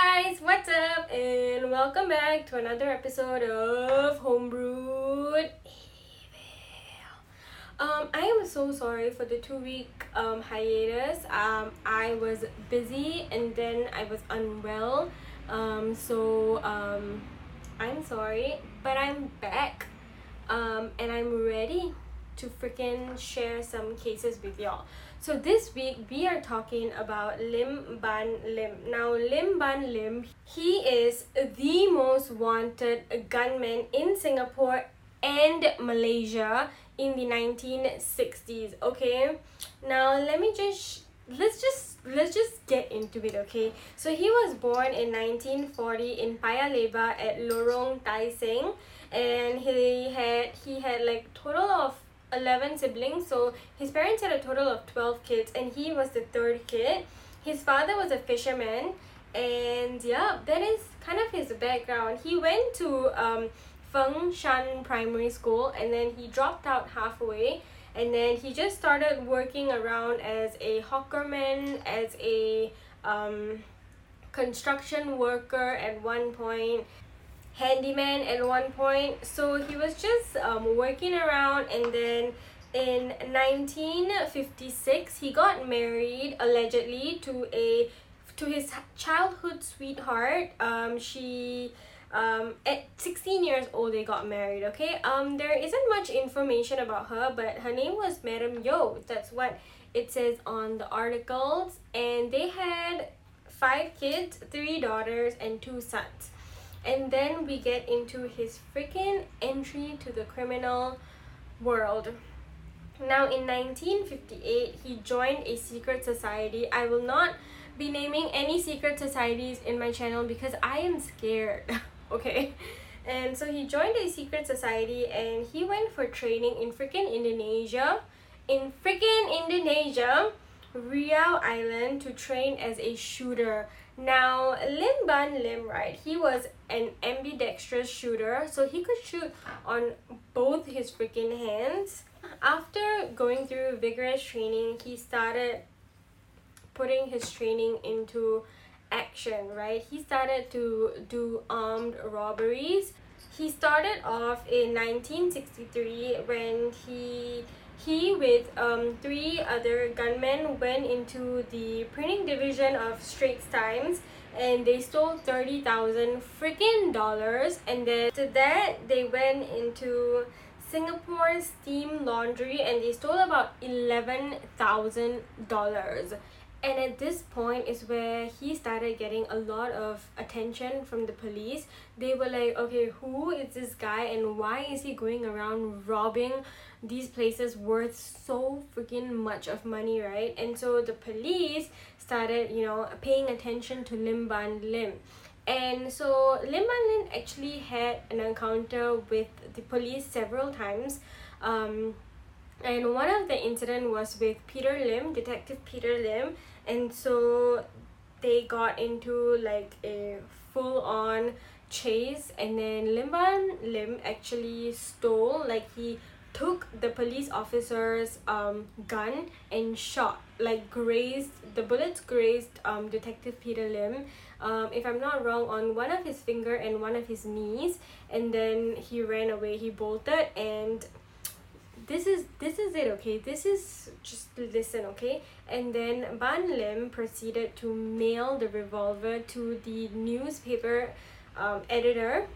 guys, what's up? And welcome back to another episode of Homebrewed. Um, I am so sorry for the two week um hiatus. Um, I was busy and then I was unwell. Um, so um, I'm sorry, but I'm back. Um, and I'm ready to freaking share some cases with y'all. So this week we are talking about Lim Ban Lim. Now Lim Ban Lim, he is the most wanted gunman in Singapore and Malaysia in the 1960s. Okay, now let me just let's just let's just get into it okay so he was born in 1940 in Paya Lebar at Lorong Tai Seng and he had he had like total of 11 siblings so his parents had a total of 12 kids and he was the third kid. His father was a fisherman and yeah that is kind of his background. He went to um Feng Shan Primary School and then he dropped out halfway and then he just started working around as a hawkerman as a um construction worker at one point handyman at one point. So he was just um, working around and then in 1956 he got married allegedly to a to his childhood sweetheart. Um she um at 16 years old they got married okay? Um there isn't much information about her but her name was madam yo. That's what it says on the articles. And they had five kids three daughters and two sons and then we get into his freaking entry to the criminal world. Now in 1958 he joined a secret society. I will not be naming any secret societies in my channel because i am scared okay? And so he joined a secret society and he went for training in freaking indonesia. In freaking indonesia riau island to train as a shooter now, Lim Ban Lim, right, he was an ambidextrous shooter, so he could shoot on both his freaking hands. After going through vigorous training, he started putting his training into action, right? He started to do armed robberies. He started off in 1963 when he he with um, three other gunmen went into the printing division of Straits Times and they stole 30,000 freaking dollars and then to that they went into Singapore Steam Laundry and they stole about $11,000 and at this point is where he started getting a lot of attention from the police. They were like okay who is this guy and why is he going around robbing these places worth so freaking much of money right? And so the police started you know paying attention to lim ban lim. And so lim ban lim actually had an encounter with the police several times. Um and one of the incident was with Peter Lim, Detective Peter Lim, and so they got into like a full on chase. And then Lim Ban Lim actually stole like he took the police officer's um gun and shot like grazed the bullets grazed um detective Peter Lim. Um if I'm not wrong on one of his finger and one of his knees and then he ran away he bolted and this is this is it okay? This is just listen okay? And then ban lim proceeded to mail the revolver to the newspaper um, editor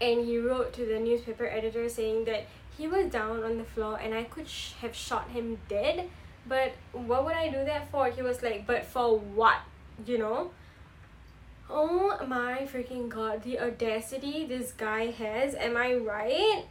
and he wrote to the newspaper editor saying that he was down on the floor and i could sh- have shot him dead but what would i do that for? He was like but for what? You know? Oh my freaking god the audacity this guy has am i right?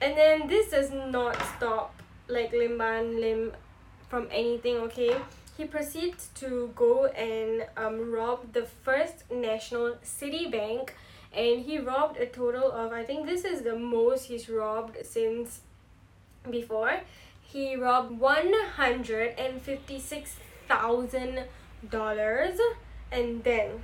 And then this does not stop like Lim Ban Lim from anything okay? He proceeds to go and um, rob the first national city bank and he robbed a total of i think this is the most he's robbed since before. He robbed one hundred and fifty six thousand dollars. And then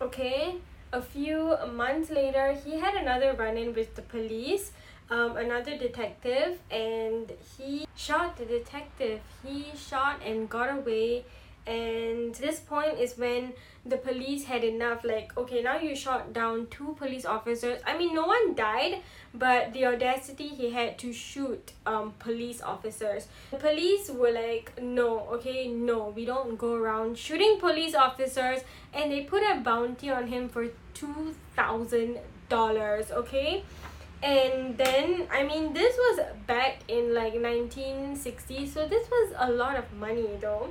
okay a few months later he had another run-in with the police um, another detective and he shot the detective. He shot and got away and this point is when the police had enough like okay now you shot down two police officers. I mean no one died but the audacity he had to shoot um police officers. The police were like no okay no we don't go around shooting police officers. And they put a bounty on him for two thousand dollars okay? And then i mean this was back in like 1960 so this was a lot of money though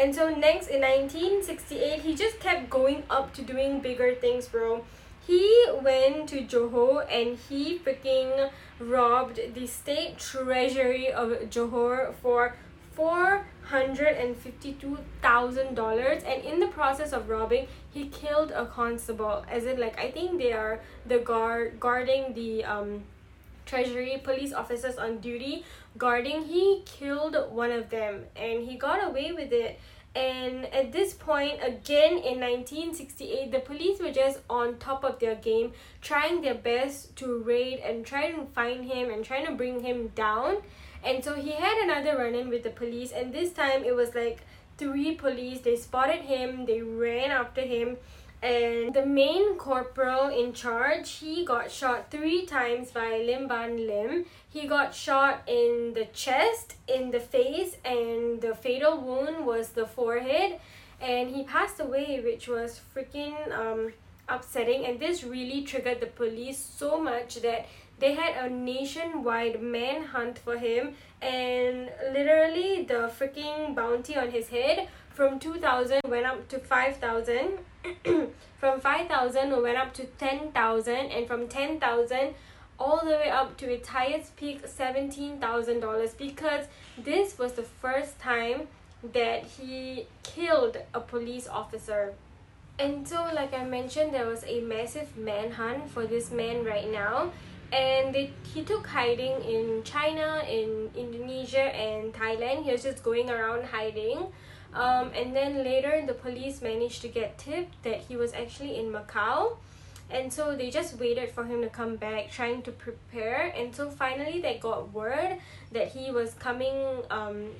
and so next in 1968 he just kept going up to doing bigger things bro. He went to Johor and he freaking robbed the state treasury of Johor for four hundred and fifty two thousand dollars. And in the process of robbing he killed a constable. As in like I think they are the guard guarding the um treasury police officers on duty guarding he killed one of them and he got away with it. And at this point again in 1968 the police were just on top of their game trying their best to raid and try to find him and trying to bring him down. And so he had another run-in with the police and this time it was like three police. They spotted him they ran after him and the main corporal in charge he got shot three times by lim ban lim. He got shot in the chest in the face and the fatal wound was the forehead. And he passed away which was freaking um upsetting. And this really triggered the police so much that they had a nationwide manhunt for him. And literally the freaking bounty on his head from 2000 went up to 5000 from 5000 went up to 10000 and from 10000 all the way up to its highest peak $17000 because this was the first time that he killed a police officer. And so like i mentioned there was a massive manhunt for this man right now. And they, he took hiding in china in indonesia and thailand. He was just going around hiding um, and then later the police managed to get tipped that he was actually in macau. And so they just waited for him to come back trying to prepare. And so finally they got word that he was coming um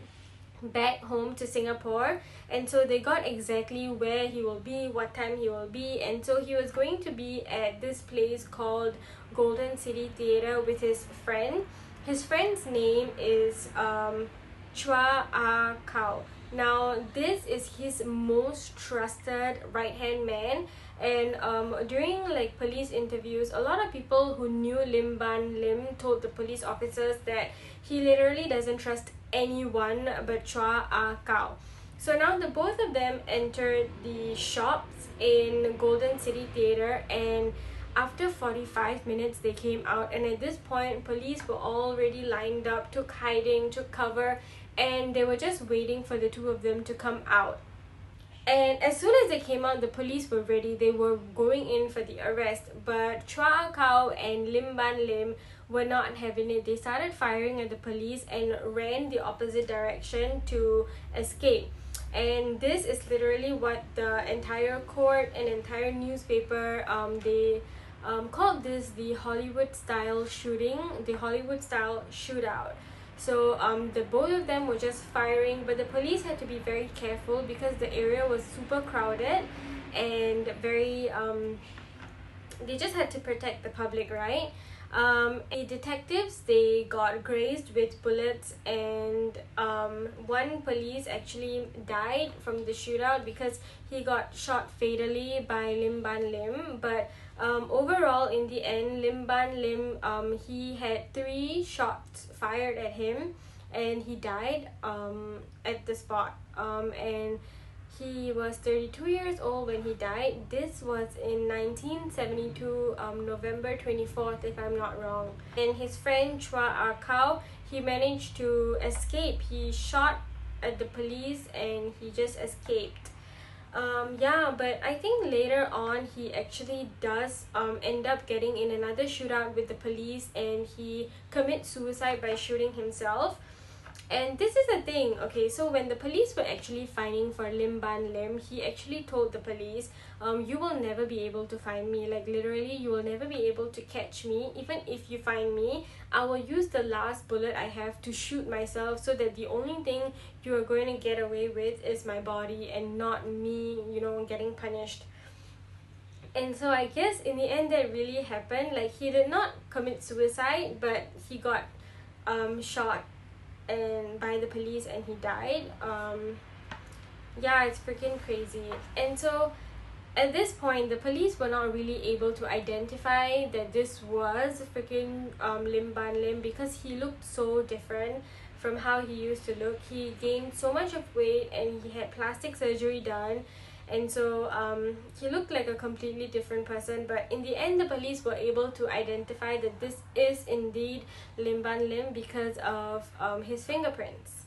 back home to Singapore. And so they got exactly where he will be what time he will be. And so he was going to be at this place called Golden City Theatre with his friend. His friend's name is um Chua Ah Kow now this is his most trusted right hand man. And um during like police interviews a lot of people who knew lim ban lim told the police officers that he literally doesn't trust anyone but chua ah kow. So now the both of them entered the shops in golden city theatre and after 45 minutes they came out. And at this point police were already lined up took hiding took cover and they were just waiting for the two of them to come out. And as soon as they came out the police were ready. They were going in for the arrest but chua kow and lim ban lim were not having it. They started firing at the police and ran the opposite direction to escape. And this is literally what the entire court and entire newspaper um they um called this the hollywood style shooting the hollywood style shootout so um the both of them were just firing but the police had to be very careful because the area was super crowded and very um they just had to protect the public right? Um the detectives they got grazed with bullets and um one police actually died from the shootout because he got shot fatally by lim ban lim. But um overall in the end lim ban lim um he had three shots fired at him and he died um at the spot. Um and he was 32 years old when he died. This was in 1972 um november 24th if i'm not wrong. And his friend chua ah he managed to escape. He shot at the police and he just escaped. Um yeah but I think later on he actually does um end up getting in another shootout with the police and he commits suicide by shooting himself and this is the thing okay so when the police were actually finding for lim ban lim he actually told the police um you will never be able to find me. Like literally you will never be able to catch me. Even if you find me i will use the last bullet i have to shoot myself so that the only thing you are going to get away with is my body and not me you know getting punished. And so I guess in the end that really happened. Like he did not commit suicide but he got um shot and by the police and he died um yeah it's freaking crazy. And so at this point the police were not really able to identify that this was freaking um lim ban lim because he looked so different from how he used to look. He gained so much of weight and he had plastic surgery done and so um, he looked like a completely different person but in the end the police were able to identify that this is indeed lim ban lim because of um, his fingerprints.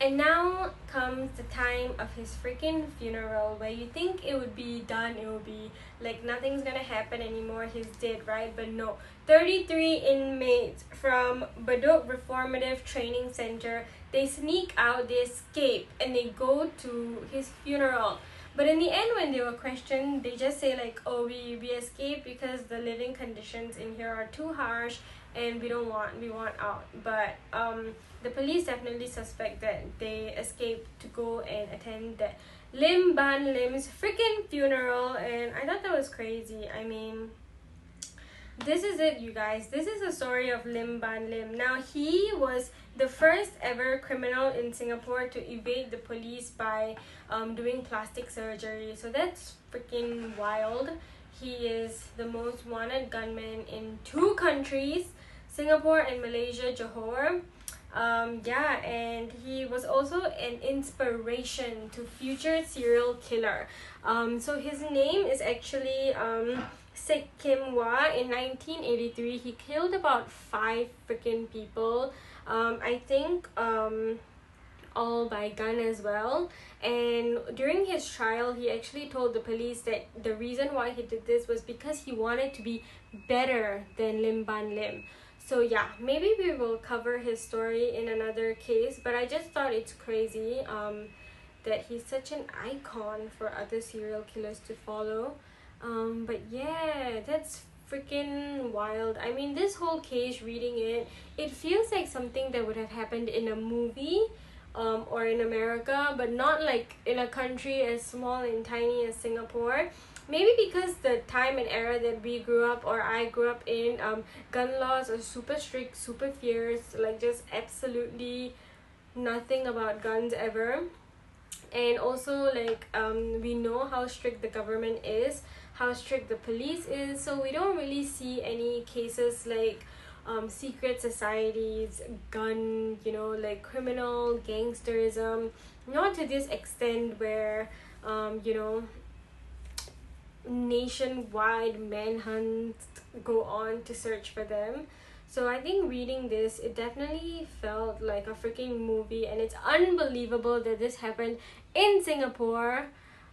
And now comes the time of his freaking funeral where you think it would be done it would be like nothing's gonna happen anymore he's dead right? But no. 33 inmates from Bedok Reformative Training Center they sneak out they escape and they go to his funeral but in the end when they were questioned they just say like oh we we escaped because the living conditions in here are too harsh and we don't want we want out. But um the police definitely suspect that they escaped to go and attend that lim ban lim's freaking funeral. And i thought that was crazy. I mean this is it you guys. This is the story of lim ban lim. Now he was the first ever criminal in singapore to evade the police by um, doing plastic surgery. So that's freaking wild. He is the most wanted gunman in two countries singapore and malaysia johor. Um, yeah and he was also an inspiration to future serial killer. Um, so his name is actually um, Sek Kim in 1983 he killed about five freaking people. Um, I think um, all by gun as well. And during his trial he actually told the police that the reason why he did this was because he wanted to be better than Lim Ban Lim. So yeah maybe we will cover his story in another case but I just thought it's crazy um, that he's such an icon for other serial killers to follow um but yeah that's freaking wild. I mean this whole case reading it it feels like something that would have happened in a movie um or in america but not like in a country as small and tiny as singapore. Maybe because the time and era that we grew up or i grew up in um gun laws are super strict super fierce like just absolutely nothing about guns ever. And also like um we know how strict the government is how strict the police is so we don't really see any cases like um, secret societies gun you know like criminal gangsterism not to this extent where um, you know nationwide manhunt go on to search for them. So I think reading this, it definitely felt like a freaking movie, and it's unbelievable that this happened in Singapore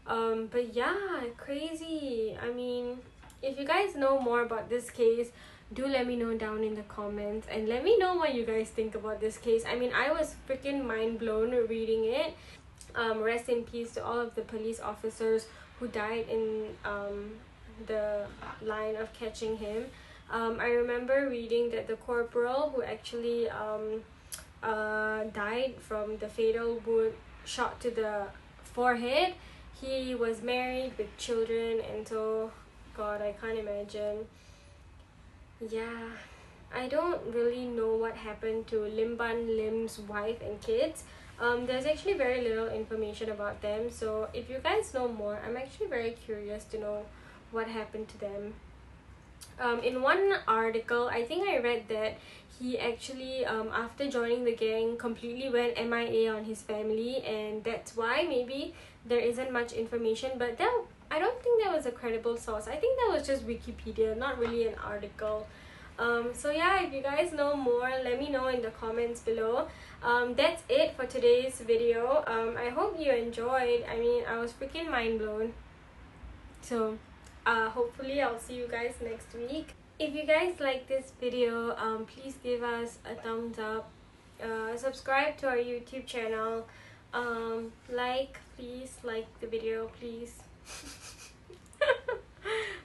um but yeah crazy. I mean if you guys know more about this case do let me know down in the comments and let me know what you guys think about this case. I mean i was freaking mind blown reading it. Um rest in peace to all of the police officers who died in um the line of catching him. Um i remember reading that the corporal who actually um uh died from the fatal wound shot to the forehead he was married with children and so god i can't imagine. Yeah i don't really know what happened to lim ban lim's wife and kids. Um there's actually very little information about them so if you guys know more i'm actually very curious to know what happened to them. Um in one article i think i read that he actually um after joining the gang completely went MIA on his family and that's why maybe there isn't much information but that I don't think that was a credible source. I think that was just Wikipedia not really an article. Um so yeah if you guys know more let me know in the comments below. Um that's it for today's video. Um I hope you enjoyed. I mean I was freaking mind blown. So uh hopefully I'll see you guys next week. If you guys like this video um please give us a thumbs up. Uh, subscribe to our youtube channel um like please like the video please.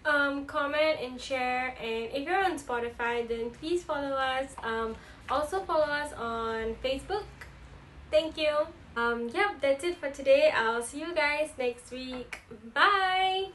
Um comment and share and if you're on spotify then please follow us. Um also follow us on facebook. Thank you. Um yep that's it for today. I'll see you guys next week. Bye